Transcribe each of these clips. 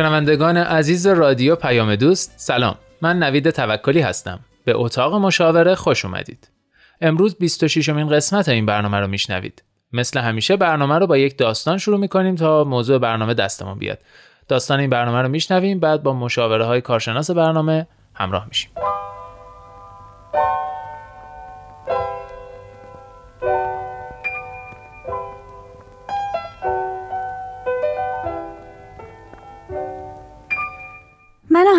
شنوندگان عزیز رادیو پیام دوست سلام. من نوید توکلی هستم. به اتاق مشاوره خوش اومدید. امروز 26 امین قسمت این برنامه رو میشنوید. مثل همیشه برنامه رو با یک داستان شروع می‌کنیم تا موضوع برنامه دستمون بیاد. داستان این برنامه رو میشنویم بعد با مشاوره های کارشناس برنامه همراه میشیم.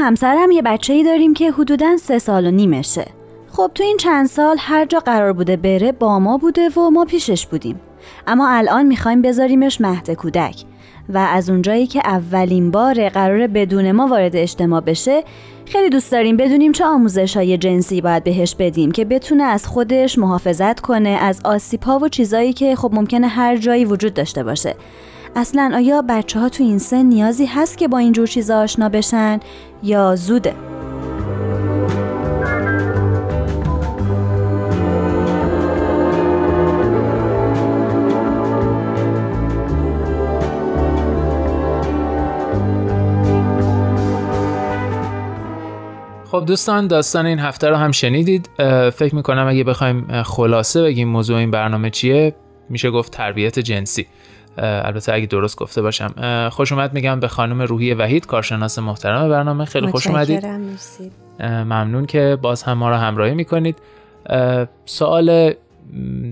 همسرم یه بچه ای داریم که حدوداً سه سال و نیمشه. خب تو این چند سال هر جا قرار بوده بره با ما بوده و ما پیشش بودیم. اما الان می‌خوایم بذاریمش مهد کودک. و از اونجایی که اولین بار قرار بدون ما وارد اجتماع بشه خیلی دوست داریم بدونیم چه آموزش های جنسی باید بهش بدیم که بتونه از خودش محافظت کنه از آسیپا و چیزایی که خب ممکنه هر جایی وجود داشته باشه. اصلا آیا بچه ها تو این سن نیازی هست که با اینجور چیزا آشنا بشن یا زوده؟ خب دوستان داستان این هفته رو هم شنیدید فکر می‌کنم اگه بخوایم خلاصه بگیم موضوع این برنامه چیه میشه گفت تربیت جنسی البته اگه درست گفته باشم. خوش اومد میگم به خانم روحی وحید کارشناس محترم برنامه. خیلی خوش اومدید. ممنون که باز هم ما رو همراهی می‌کنید. سوال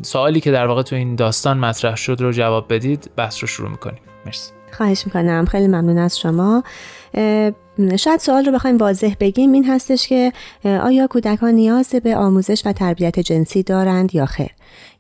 سوالی که در واقع تو این داستان مطرح شد رو جواب بدید. بحث رو شروع می‌کنیم. مرسی. خواهش می‌کنم. خیلی ممنون از شما. شاید سوال رو بخوایم واضح بگیم. این هستش که آیا کودکان نیاز به آموزش و تربیت جنسی دارند یا خیر؟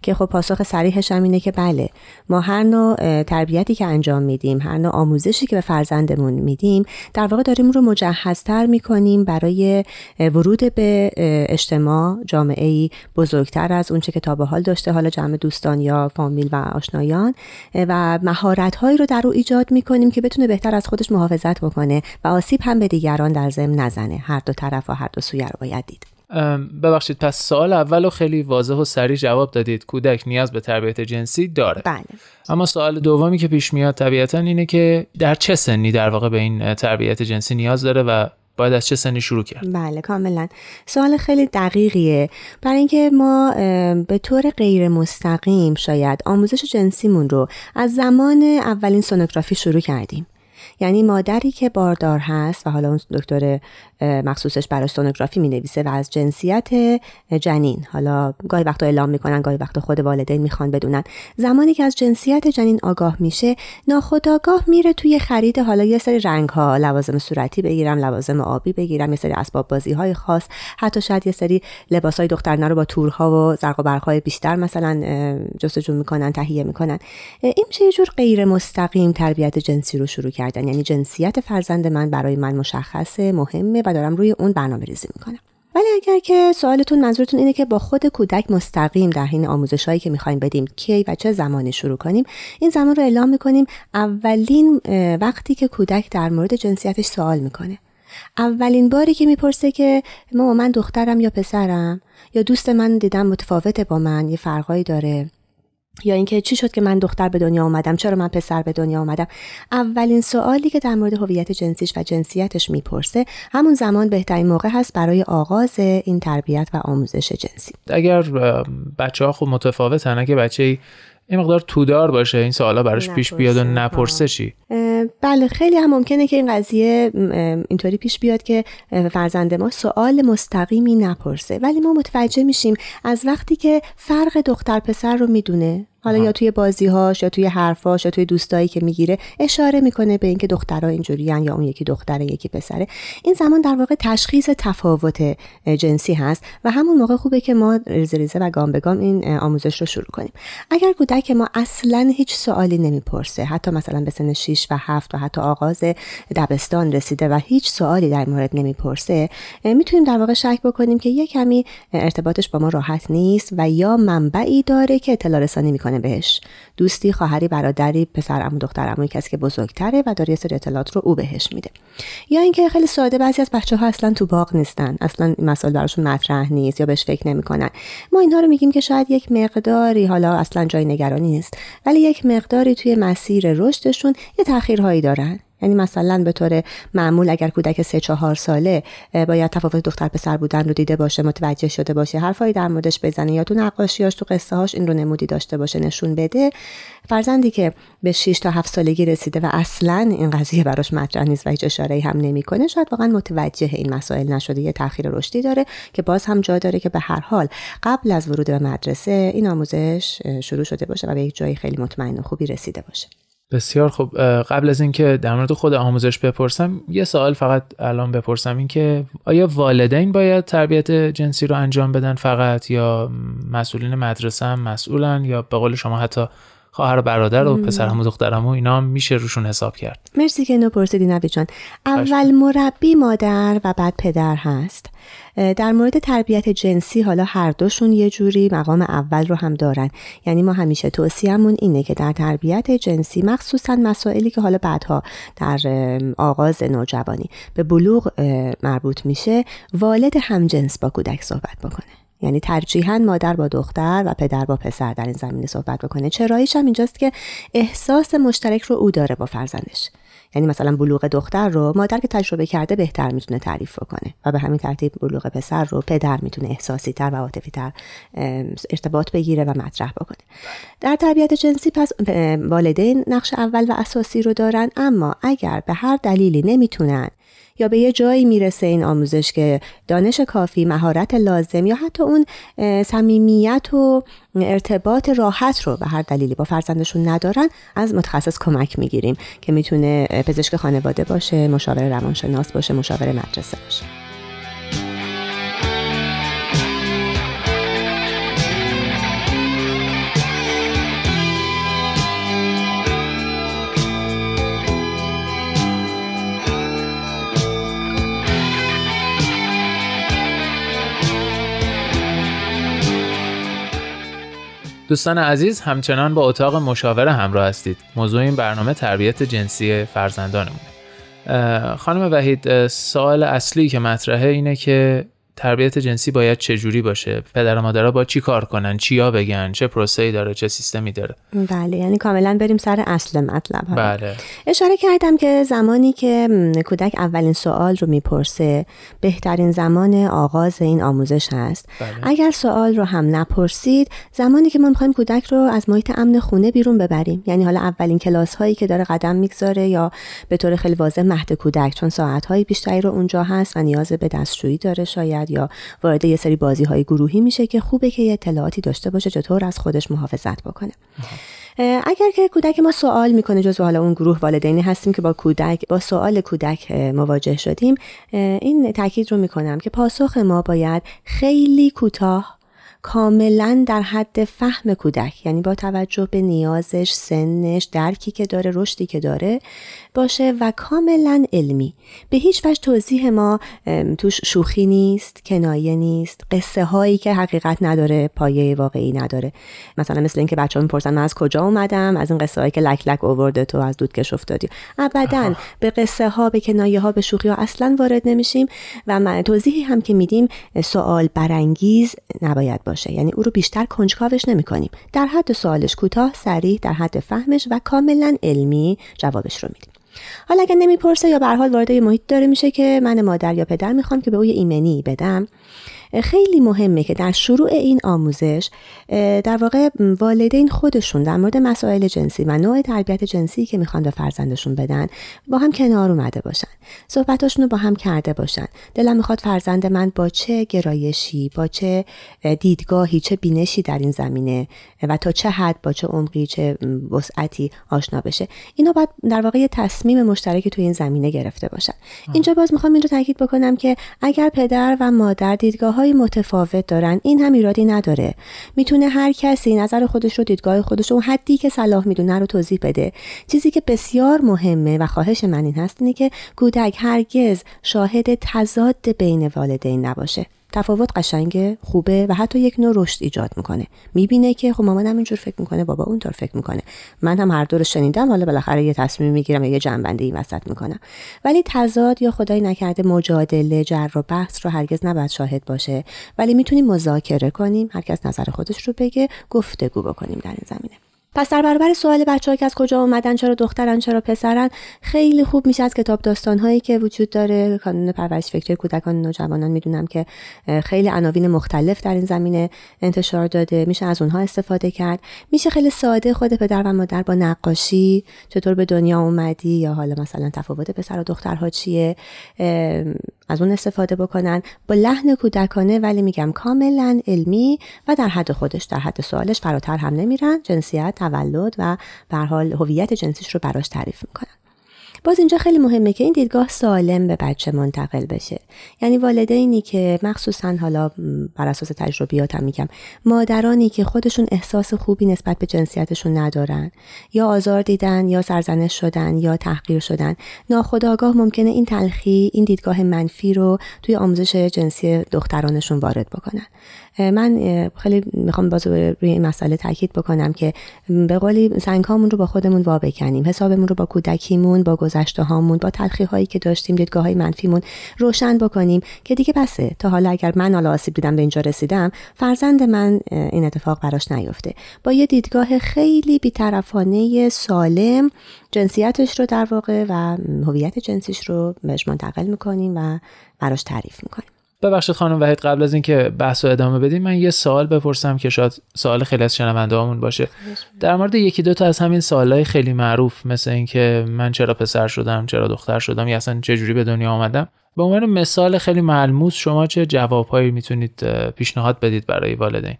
که خب پاسخ صریحش هم اینه که بله ما هر نوع تربیتی که انجام میدیم هر نوع آموزشی که به فرزندمون میدیم در واقع داریم رو مجهزتر می‌کنیم برای ورود به اجتماع جامعه ای بزرگتر از اونچه که تا به حال داشته حالا جمع دوستان یا فامیل و آشنایان. و مهارت هایی رو در او ایجاد می‌کنیم که بتونه بهتر از خودش محافظت بکنه و آسیب هم به دیگران در ضمن نزنه. هر دو طرف و هر دو سویه رو باید دید. ببخشید پس سوال اول رو خیلی واضح و سریع جواب دادید. کودک نیاز به تربیت جنسی داره. بله. اما سوال دومی که پیش میاد طبیعتا اینه که در چه سنی در واقع به این تربیت جنسی نیاز داره و باید از چه سنی شروع کرد؟ بله کاملا. سوال خیلی دقیقیه. برای اینکه ما به طور غیر مستقیم شاید آموزش جنسیمون رو از زمان اولین سونوگرافی شروع کردیم. یعنی مادری که باردار هست و حالا اون دکتر مخصوصش برای سونوگرافی می نویسه و از جنسیت جنین. حالا گاهی وقتا اعلام می‌کنن گاهی وقتا خود والدین می‌خوان بدونن. زمانی که از جنسیت جنین آگاه میشه ناخودآگاه میره توی خرید حالا یه سری رنگ ها لوازم صورتی بگیرم لوازم آبی بگیرم یه سری اسباب بازی های خاص. حتی شاید یه سری لباس های دخترانه رو با تورها و زرق و برق های بیشتر مثلا جستجو می‌کنن تهیه می‌کنن. این میشه یه جور غیر مستقیم تربیت جنسی رو شروع کردن یعنی جنسیت فرزند من برای من مشخصه مهمه و دارم روی اون برنامه ریزی می‌کنم. ولی اگر که سوالتون منظورتون اینه که با خود کودک مستقیم در حین آموزش هایی که می‌خوایم بدیم کی و چه زمانی شروع کنیم این زمان رو اعلام می‌کنیم اولین وقتی که کودک در مورد جنسیتش سوال می‌کنه. اولین باری که می‌پرسه که ما من دخترم یا پسرم یا دوست من دیدم متفاوته با من یه فرقایی داره. یا اینکه چی شد که من دختر به دنیا آمدم چرا من پسر به دنیا آمدم اولین سوالی که در مورد هویت جنسیش و جنسیتش می‌پرسه همون زمان بهترین موقع هست برای آغاز این تربیت و آموزش جنسی. اگر بچه ها خوب متفاوتن اگه بچه این مقدار تودار باشه این سوالا براش پیش بیاد و نپرسه. چی بله خیلی هم ممکنه که این قضیه اینطوری پیش بیاد که فرزند ما سوال مستقیمی نپرسه. ولی ما متوجه میشیم از وقتی که فرق دختر پسر رو می‌دونه حالا یا توی بازیهاش یا توی حرفاش یا توی دوستایی که می‌گیره اشاره می‌کنه به اینکه دخترها اینجوریان یا اون یکی دختره یکی پسره. این زمان در واقع تشخیص تفاوت جنسی هست و همون موقع خوبه که ما ریزه ریزه و گام به گام این آموزش رو شروع کنیم. اگر کودک ما اصلا هیچ سوالی نمی‌پرسه حتی مثلا به سن 6 و 7 و حتی آغاز دبستان رسیده و هیچ سوالی در مورد نمی‌پرسه می‌تونیم در واقع شک بکنیم که یه کمی ارتباطش با ما راحت نیست و یا منبعی داره که اطلاع رسانی می‌کنه. بهش. دوستی خواهری برادری پسر عمو دختر عمو کسی که بزرگتره و داره سری اطلاعات رو او بهش میده. یا اینکه خیلی ساده بعضی از بچه ها اصلا تو باغ نیستن. اصلا مسائل براشون مطرح نیست یا بهش فکر نمی‌کنن. ما اینها رو میگیم که شاید یک مقداری حالا اصلا جای نگرانی نیست ولی یک مقداری توی مسیر رشدشون یه تاخیرهایی دارن. یعنی مثلا به طور معمول اگر کودک سه چهار ساله باید تفاوت دختر پسر بودن رو دیده باشه متوجه شده باشه حرفایی در موردش بزنه یا تو نقاشیاش تو قصه هاش این رو نمودی داشته باشه نشون بده. فرزندی که به 6 تا 7 سالگی رسیده و اصلا این قضیه براش مطرح نیست و هیچ اشاره هم نمی‌کنه شاید واقعا متوجه این مسائل نشده یه تاخیر رشدی داره که باز هم جا داره که به هر حال قبل از ورود به مدرسه این آموزش شروع شده باشه و به یک جایی خیلی مطمئن و خوبی رسیده باشه. بسیار خوب. قبل از اینکه در مورد خود آموزش بپرسم یه سوال فقط الان بپرسم. این که آیا والدین باید تربیت جنسی رو انجام بدن فقط یا مسئولین مدرسه هم مسئولن؟ یا به قول شما حتی خواهر برادر و پسرم و دخترم و اینا میشه روشون حساب کرد؟ مرسی که اینو پرسیدی نبی جان. اول مربی مادر و بعد پدر هست. در مورد تربیت جنسی حالا هر دوشون یه جوری مقام اول رو هم دارن. یعنی ما همیشه توصیهمون اینه که در تربیت جنسی مخصوصا مسائلی که حالا بعدها در آغاز نوجوانی به بلوغ مربوط میشه والد همجنس با کودک صحبت بکنه. یعنی ترجیحاً مادر با دختر و پدر با پسر در این زمینه صحبت بکنه. چراییش هم اینجاست که احساس مشترک رو او داره با فرزندش. یعنی مثلا بلوغ دختر رو مادر که تجربه کرده بهتر می‌تونه تعریف کنه و به همین ترتیب بلوغ پسر رو پدر می‌تونه احساسی تر و عاطفی تر ارتباط بگیره و مطرح بکنه. در تربیت جنسی پس والدین نقش اول و اساسی رو دارن اما اگر به هر دلیلی نمی‌تونن یا به یه جایی می‌رسه این آموزش که دانش کافی مهارت لازم یا حتی اون صمیمیت و ارتباط راحت رو به هر دلیلی با فرزندشون ندارن از متخصص کمک می‌گیریم که می‌تونه پزشک خانواده باشه مشاور روانشناس باشه مشاور مدرسه باشه. دوستان عزیز همچنان با اتاق مشاور همراه هستید. موضوع این برنامه تربیت جنسی فرزندانمونه. خانم وحید سوال اصلی که مطرحه اینه که تربیت جنسی باید چه جوری باشه؟ پدر و مادرها با چی کار کنن؟ چیا بگن؟ چه ای داره؟ چه سیستمی داره؟ بله یعنی کاملا بریم سر اصل مطلب بله. اشاره کردم که زمانی که کودک اولین سوال رو می‌پرسه بهترین زمان آغاز این آموزش هست. بله. اگر سوال رو هم نپرسید زمانی که ما می‌خوایم کودک رو از محیط امن خونه بیرون ببریم. یعنی حالا اولین کلاس هایی که داره قدم می‌گذاره یا به طور خیلی واضح مهد کودک چون ساعت های بیشتری رو اونجا هست و نیاز به دستشویی داره شاید. یا وارد یه سری بازی های گروهی میشه که خوبه که یه اطلاعاتی داشته باشه چطور از خودش محافظت بکنه. اگر که کودک ما سوال می‌کنه جزو حالا اون گروه والدینی هستیم که با کودک با سوال کودک مواجه شدیم این تاکید رو می‌کنم که پاسخ ما باید خیلی کوتاه کاملا در حد فهم کودک یعنی با توجه به نیازش سنش درکی که داره رشدی که داره باشه و کاملا علمی. به هیچ وجه توضیح ما توش شوخی نیست کنایه نیست قصه هایی که حقیقت نداره پایه واقعی نداره. مثلا مثل اینکه بچه ها می‌پرسن من از کجا اومدم از این قصه هایی که لک لک اوورده تو از دودکش افتادی. ابدا به قصه ها به کنایه ها به شوخی ها اصلا وارد نمیشیم و توضیحی هم که میدیم سوال برانگیز نباید باشه. یعنی او رو بیشتر کنجکاوش نمی‌کنیم. در حد سوالش کوتاه سریع در حد فهمش و کاملا علمی جوابش رو میدیم. حالا اگر نمی‌پرسه یا به حال وارد محیط داره میشه که من مادر یا پدر می‌خوام که به او یه ایمنی بدم خیلی مهمه که در شروع این آموزش در واقع والدین خودشون در مورد مسائل جنسی و نوع تربیت جنسی که می‌خوان به فرزندشون بدن با هم کنار اومده باشن. صحبتاشون رو با هم کرده باشن. دلم می‌خواد فرزند من با چه گرایشی با چه دیدگاهی چه بینشی در این زمینه و تا چه حد با چه عمقی چه وسعتی آشنا بشه. اینا باید در واقع یه تصمیم مشترکی توی این زمینه گرفته باشن. اینجا باز می‌خوام این رو تاکید بکنم که اگر پدر و مادر دیدگاه های متفاوت دارن. این هم ایرادی نداره. می‌تونه هر کسی نظر خودش رو دیدگاه خودش رو حدی که صلاح می‌دونه رو توضیح بده. چیزی که بسیار مهمه و خواهش من این هست اینه که کودک هرگز شاهد تضاد بین والدین نباشه. تفاوت قشنگه خوبه و حتی یک نوع رشد ایجاد می‌کنه. می‌بینه که خب مامانم اینجور فکر می‌کنه بابا اونطور فکر می‌کنه. من هم هر دو رو شنیدم حالا بالاخره یه تصمیم می‌گیرم یه جنبنده این وسط می‌کنم. ولی تضاد یا خدای نکرده مجادله جر و بحث رو هرگز نباید شاهد باشه. ولی می‌تونیم مذاکره کنیم هر کس نظر خودش رو بگه گفتگو بکنیم در این زمینه. پس در برابر سوال بچه ها که از کجا اومدن چرا دخترن چرا پسرن خیلی خوب میشه از کتاب داستان هایی که وجود داره. کانون پرورش فکری کودکان نوجوانان می‌دونم که خیلی عناوین مختلف در این زمینه انتشار داده. میشه از اونها استفاده کرد. میشه خیلی ساده خود پدر و مادر با نقاشی چطور به دنیا اومدی یا حالا مثلا تفاوت پسر و دخترها چیه از اون استفاده بکنن. با لحن کودکانه ولی میگم کاملا علمی و در حد خودش در حد سوالش فراتر هم نمیرن. جنسیت تولد و به حال هویت جنسیش رو براش تعریف می‌کنن. باز اینجا خیلی مهمه که این دیدگاه سالم به بچه منتقل بشه. یعنی والدینی که مخصوصا حالا بر اساس تجربیاتم میگم مادرانی که خودشون احساس خوبی نسبت به جنسیتشون ندارن یا آزار دیدن یا سرزنش شدن یا تحقیر شدن ناخداگاه ممکنه این تلخی این دیدگاه منفی رو توی آموزش جنسی دخترانشون وارد بکنن. من خیلی می‌خوام باز روی این مسئله تاکید بکنم که به قولی سنگهامون رو با خودمون وا بکنیم حسابمون رو با کودکیمون با گذشته هامون با تلخی هایی که داشتیم دیدگاه های منفیمون روشن بکنیم که دیگه بسه. تا حالا اگر من حالا آسیب دیدم به اینجا رسیدم فرزند من این اتفاق براش نیفته. با یه دیدگاه خیلی بیطرفانه سالم جنسیتش رو در واقع و هویت جنسیش رو بهش منتقل می‌کنیم و براش تعریف می‌کنیم. ببخشید خانم وحید قبل از اینکه بحث رو ادامه بدیم من یه سوال بپرسم که شاید سوال خیلی از شنونده هامون باشه. در مورد یکی دو تا از همین سوالای خیلی معروف مثل اینکه من چرا پسر شدم چرا دختر شدم یا اصلا چه جوری به دنیا آمدم؟ به عنوان مثال خیلی ملموس شما چه جوابهایی می‌تونید پیشنهاد بدید برای والدین؟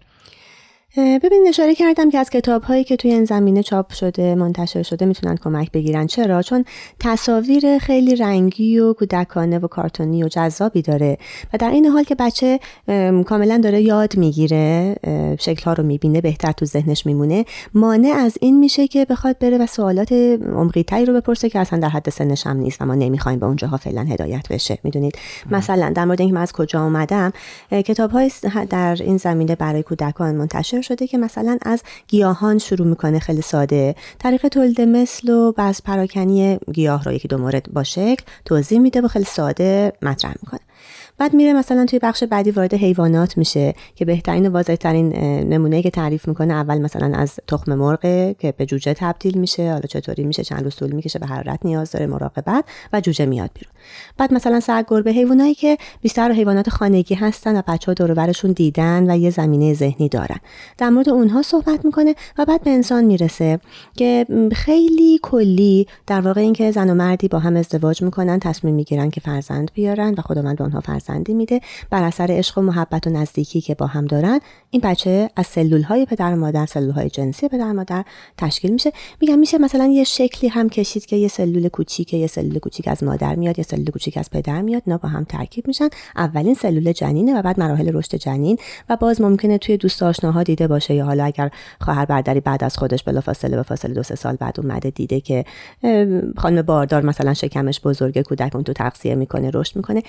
ببین اشاره کردم که از کتاب هایی که توی این زمینه چاپ شده منتشر شده می‌تونن کمک بگیرن. چرا؟ چون تصاویر خیلی رنگی و کودکانه و کارتونی و جذابی داره و در این حال که بچه کاملا داره یاد می‌گیره شکل ها رو می‌بینه بهتر تو ذهنش میمونه. مانع از این میشه که بخواد بره و سوالات عمقی تری رو بپرسه که اصلا در حد سنش هم نیست و ما نمی‌خوایم به اونجاها فعلا هدایت بشه. می‌دونید؟ مثلا در مورد اینکه من از کجا اومدم کتاب های در این زمینه برای کودکان منتشر شده که مثلا از گیاهان شروع می‌کنه خیلی ساده. طریق تولید مثل و بعض پراکنی گیاه رو یکی دو مورد با شکل توضیح میده و خیلی ساده مطرح می‌کنه. بعد میره مثلا توی بخش بعدی وارد حیوانات میشه که بهترین و واضحترین نمونه که تعریف می‌کنه اول مثلا از تخم مرغ که به جوجه تبدیل میشه حالا چطوری میشه چند روز طول می‌کشه به حرارت نیاز داره مراقبت و جوجه میاد بیرون. بعد مثلا سگ گربه حیوانایی که بیشتر حیوانات خانگی هستن و بچه ها دور دیدن و یه زمینه ذهنی دارن. در مورد اونها صحبت می‌کنه و بعد به انسان می‌رسه که خیلی کلی در واقع اینکه زن و مردی با هم ازدواج می‌کنن تصمیم می‌گیرن که فرزند بیارن و خداوند به اونها فرزندی میده بر اثر عشق و محبت و نزدیکی که با هم دارن. این بچه از سلول های پدر و مادر سلول های جنسی پدر و مادر تشکیل میشه. میگم میشه مثلا یه شکلی هم کشید که یه سلول کوچیک یه سلول کوچیک از مادر میاد یه سلول کوچیک از پدر میاد. اینا با هم ترکیب میشن. اولین سلول جنینه و بعد مراحل رشد جنین و باز ممکنه توی دوست آشناها دیده باشه یا حالا اگر خواهر برادری بعد از خودش بلافاصله به فاصله دو سه سال بعد اومده دیده که خانم باردار مثلا شکمش بزرگه کودک اون تو تغذیه می‌کنه رشد می‌کنه.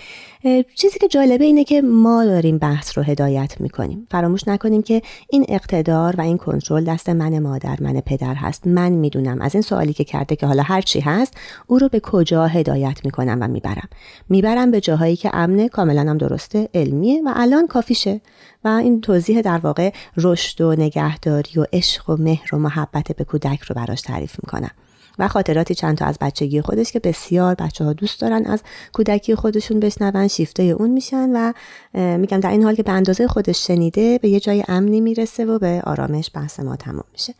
چیزی که جالبه اینه که ما داریم بحث رو هدایت می‌کنیم. فراموش نکنیم که این اقتدار و این کنترل دست من مادر من پدر هست. من می‌دونم از این سوالی که کرده که حالا هر چی هست او رو به کجا هدایت می‌کنم و می‌برم. می‌برم به جاهایی که امنه کاملا هم درسته علمیه و الان کافیشه. و این توضیح در واقع رشد و نگهداری و عشق و مهر و محبت به کودک رو براش تعریف می‌کنم. و خاطراتی چند تا از بچگی خودش که بسیار بچه ها دوست دارن از کودکی خودشون بشنون شیفته اون میشن و میگم در این حال که به اندازه خودش شنیده به یه جای امنی می‌رسه و به آرامش بحث ما تمام میشه.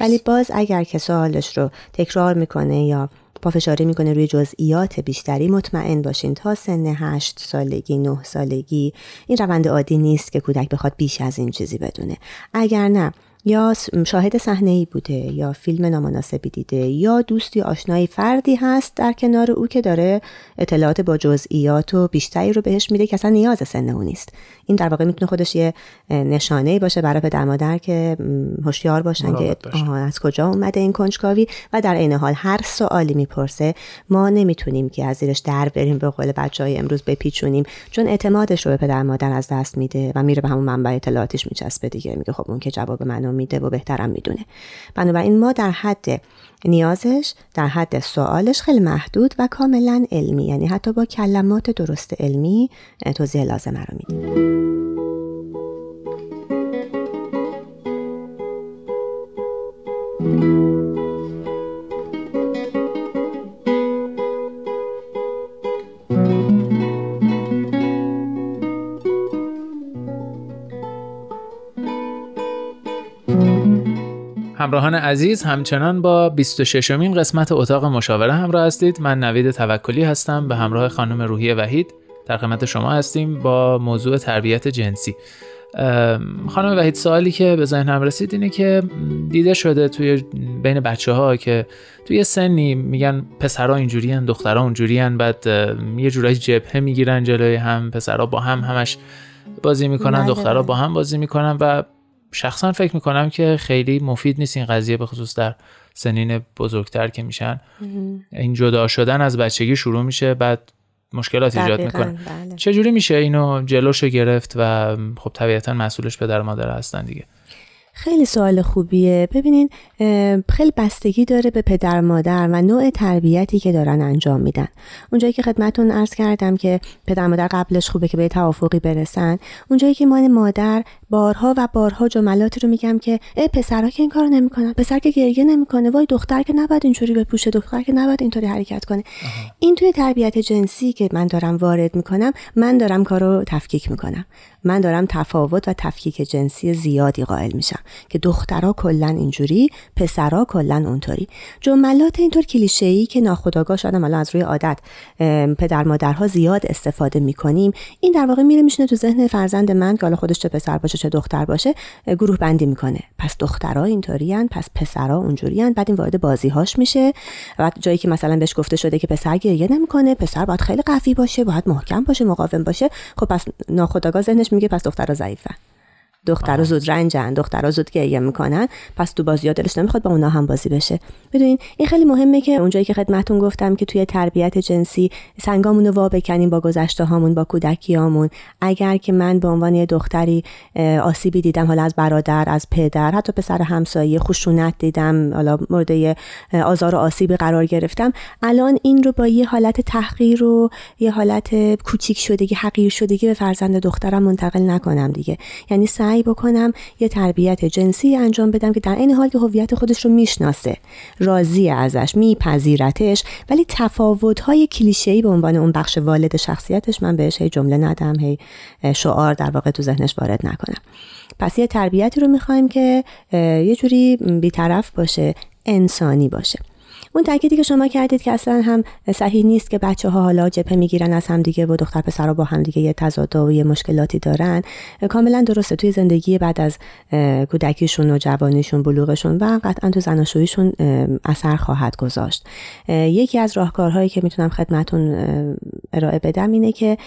ولی باز اگر که سوالش رو تکرار می‌کنه یا پافشاری می‌کنه روی جزئیات بیشتری مطمئن باشین تا سن هشت سالگی نه سالگی این روند عادی نیست که کودک بخواد بیش از این چیزی بدونه. اگر نه یا شاهد صحنه ای بوده یا فیلم نامناسبی دیده یا دوستی آشنایی فردی هست در کنار او که داره اطلاعات با جزئیات و بیشتری رو بهش میده که اصلا نیاز سن او نیست. این در واقع می‌تونه خودش یه نشانه ای باشه برای پدر مادر که هوشیار باشن که از کجا اومده این کنجکاوی؟ و در عین حال هر سوالی می‌پرسه ما نمی‌تونیم که از زیرش در بریم به قول بچه های امروز بپیچونیم چون اعتمادش رو به پدر مادر از دست میده و میره به همون منبع اطلاعاتش میچسبه دیگه. میگه خب اون که جواب منو میده و بهترم می‌دونه. بنابراین ما در حد نیازش در حد سوالش خیلی محدود و کاملا علمی یعنی حتی با کلمات درست علمی توضیح لازمه رو میدیم. همراهان عزیز همچنان با 26 مین قسمت اتاق مشاوره همراه هستید. من نوید توکلی هستم. به همراه خانم روحی وحید در خدمت شما هستیم با موضوع تربیت جنسی. خانم وحید سوالی که به ذهنم رسید اینه که دیده شده توی بین بچه ها که توی سنی میگن پسرها اینجوری دخترها اونجوری بعد یه جورایی جبهه می‌گیرن جلوی هم پسرها با هم همش بازی می‌کنن بله، دخترها. با هم بازی می‌کنن و شخصا فکر می‌کنم که خیلی مفید نیست این قضیه به خصوص در سنین بزرگتر که میشن. این جدا شدن از بچگی شروع میشه بعد مشکلات ایجاد می‌کنه. بله. چجوری میشه اینو جلوشو گرفت و خب طبیعتا مسئولش پدر مادر هستن دیگه؟ خیلی سوال خوبیه. ببینین خیلی بستگی داره به پدر مادر و نوع تربیتی که دارن انجام میدن. اونجایی که خدمتون عرض کردم که پدر مادر قبلش خوبه که به توافقی برسن اونجایی که من مادر بارها و بارها جملاتی رو میگم که ای پسرها که این کارو نمی‌کنن پسر که گریه نمی‌کنه وای دختر که نباید اینجوری بپوشه دختر که نباید اینطوری حرکت کنه. این توی تربیت جنسی که من دارم وارد می‌کنم من دارم کارو تفکیک می‌کنم. من دارم تفاوت و تفکیک جنسی زیادی قائل میشم که دخترها کلا اینجوری پسرها کلا اونطوری. جملات اینطور کلیشه ای که ناخودآگاه شدم الان از روی عادت پدر مادرها زیاد استفاده می‌کنیم. این در واقع میره میشینه تو ذهن فرزند من که حالا خودش چه پسر باشه چه دختر باشه گروه بندی می‌کنه. پس دخترها اینطورین پس پسرها اونجورین بعد این وارد بازیهاش میشه. و جایی که مثلا بهش گفته شده که پسر گریه نمی‌کنه پسر باید خیلی قوی باشه باید محکم باشه مقاوم باشه. خب پس ناخودآگاه ذهنش میگه پس دخترها ضعیفن. دخترها زود رنجن دخترها زود گریه می‌کنن پس تو بازی دلش نمی‌خواد با اونا هم بازی بشه. بدونین این خیلی مهمه که اونجایی که خدمتون گفتم که توی تربیت جنسی سنگامونو وا بکنیم با گذشته هامون با کودکیامون اگر که من به عنوان یه دختری آسیبی دیدم حالا از برادر از پدر حتی پسر همسایه خشونت دیدم حالا مورد آزار و آسیبی قرار گرفتم الان این رو با یه حالت تحقیر و یه حالت کوچیک شدگی حقیر شدگی به فرزند دخترم منتقل نکنم دیگه. یعنی سعی بکنم یه تربیت جنسی انجام بدم که در این حال که هویت خودش رو می‌شناسه. راضی ازش میپذیرتش ولی تفاوت‌های کلیشه‌ای به عنوان اون بخش والد شخصیتش من بهش هی جمله ندم هی شعار در واقع تو ذهنش وارد نکنم. پس یه تربیتی رو می‌خوایم که یه جوری بیطرف باشه انسانی باشه. اون تاکیدی که شما کردید که اصلا هم صحیح نیست که بچه ها حالا جبهه می‌گیرن از همدیگه و دختر پسر با همدیگه یه تضاد و یه مشکلاتی دارن. کاملا درسته توی زندگی بعد از کودکیشون و جوانیشون بلوغشون و قطعا تو زناشوییشون اثر خواهد گذاشت. یکی از راهکارهایی که می‌تونم خدمتون ارائه بدم اینه که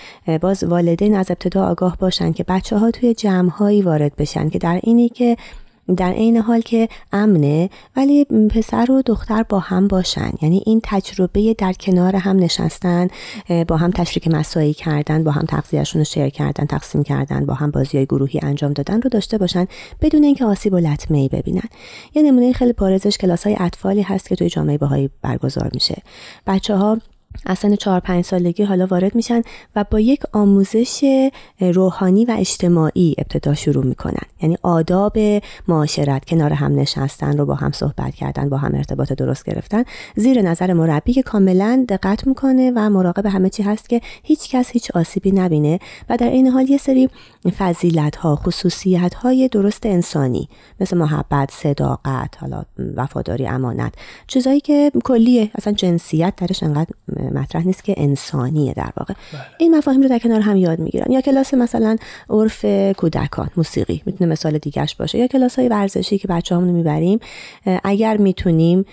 باز والدین از ابتدا آگاه باشن که بچه ها توی جمعهایی وارد بشن که در اینی که در عین حال که امنه ولی پسر و دختر با هم باشن. یعنی این تجربه در کنار هم نشستن با هم تشریک مسایی کردن با هم تغذیهشون رو شیر کردن تقسیم کردن با هم بازی های گروهی انجام دادن رو داشته باشن بدون اینکه آسیب و لطمه ای ببینن. یه نمونه خیلی بارزش کلاس های اطفالی هست که توی جامعه باهایی برگزار میشه. بچه ها از سن چهار پنج سالگی حالا وارد میشن و با یک آموزش روحانی و اجتماعی ابتدا شروع می‌کنن. یعنی آداب معاشرت کنار هم نشستن رو با هم صحبت کردن با هم ارتباط درست گرفتن. زیر نظر مربی که کاملا دقت می‌کنه و مراقب همه چی هست که هیچ کس هیچ آسیبی نبینه و در این حال یه سری فضیلت ها خصوصیت های درست انسانی مثل محبت صداقت حالا وفاداری امانت چیزایی که کلیه اصلا جنسیت درش انقدر مطرح نیست که انسانیه در واقع. بله. این مفاهیم رو در کنار هم یاد می‌گیرن. یا کلاس مثلا عرف کودکان موسیقی می‌تونه مثال دیگهش باشه. یا کلاس های ورزشی که بچه همونو می‌بریم اگر می‌تونیم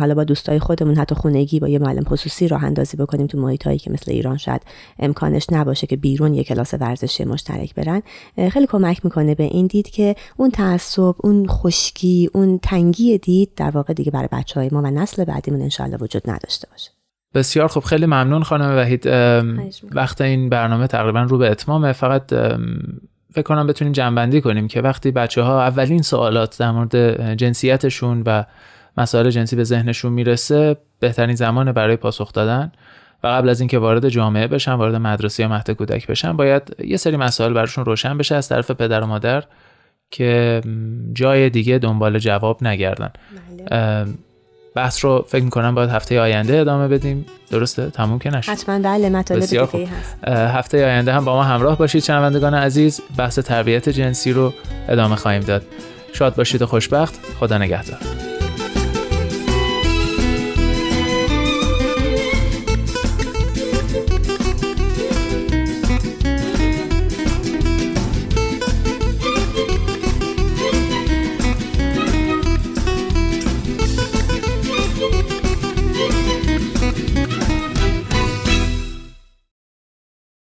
حالا با دوستای خودمون حتی خونگی با یه معلم خصوصی راه اندازی بکنیم تو محیط هایی که مثل ایران شاید امکانش نباشه که بیرون یه کلاس ورزشی مشترک برن خیلی کمک می‌کنه به این دید که اون تعصب اون خشکی اون تنگی دید در واقع دیگه برای بچه های ما و نسل بعدیمون انشالله وجود نداشته باشه. بسیار خوب خیلی ممنون خانم وحید. وقت این برنامه تقریبا رو به اتمامه فقط فکر کنم بتونیم جنبندی کنیم که وقتی بچه ها اولین سوالات در مورد جنسیتشون و مسائل جنسی به ذهنشون می‌رسه بهترین زمان برای پاسخ دادن و قبل از اینکه وارد جامعه بشن وارد مدرسه یا مهد کودک بشن باید یه سری مسائل براشون روشن بشه از طرف پدر و مادر که جای دیگه دنبال جواب نگردن. بله. بحث رو فکر می‌کنم باید هفته آینده ادامه بدیم. درسته؟ تموم که نشد. حتما. بله مطالب دیگه هست. هفته آینده هم با ما همراه باشید شنوندگان عزیز. بحث تربیت جنسی رو ادامه خواهیم داد. شاد باشید و خوشبخت. خدا نگهدار.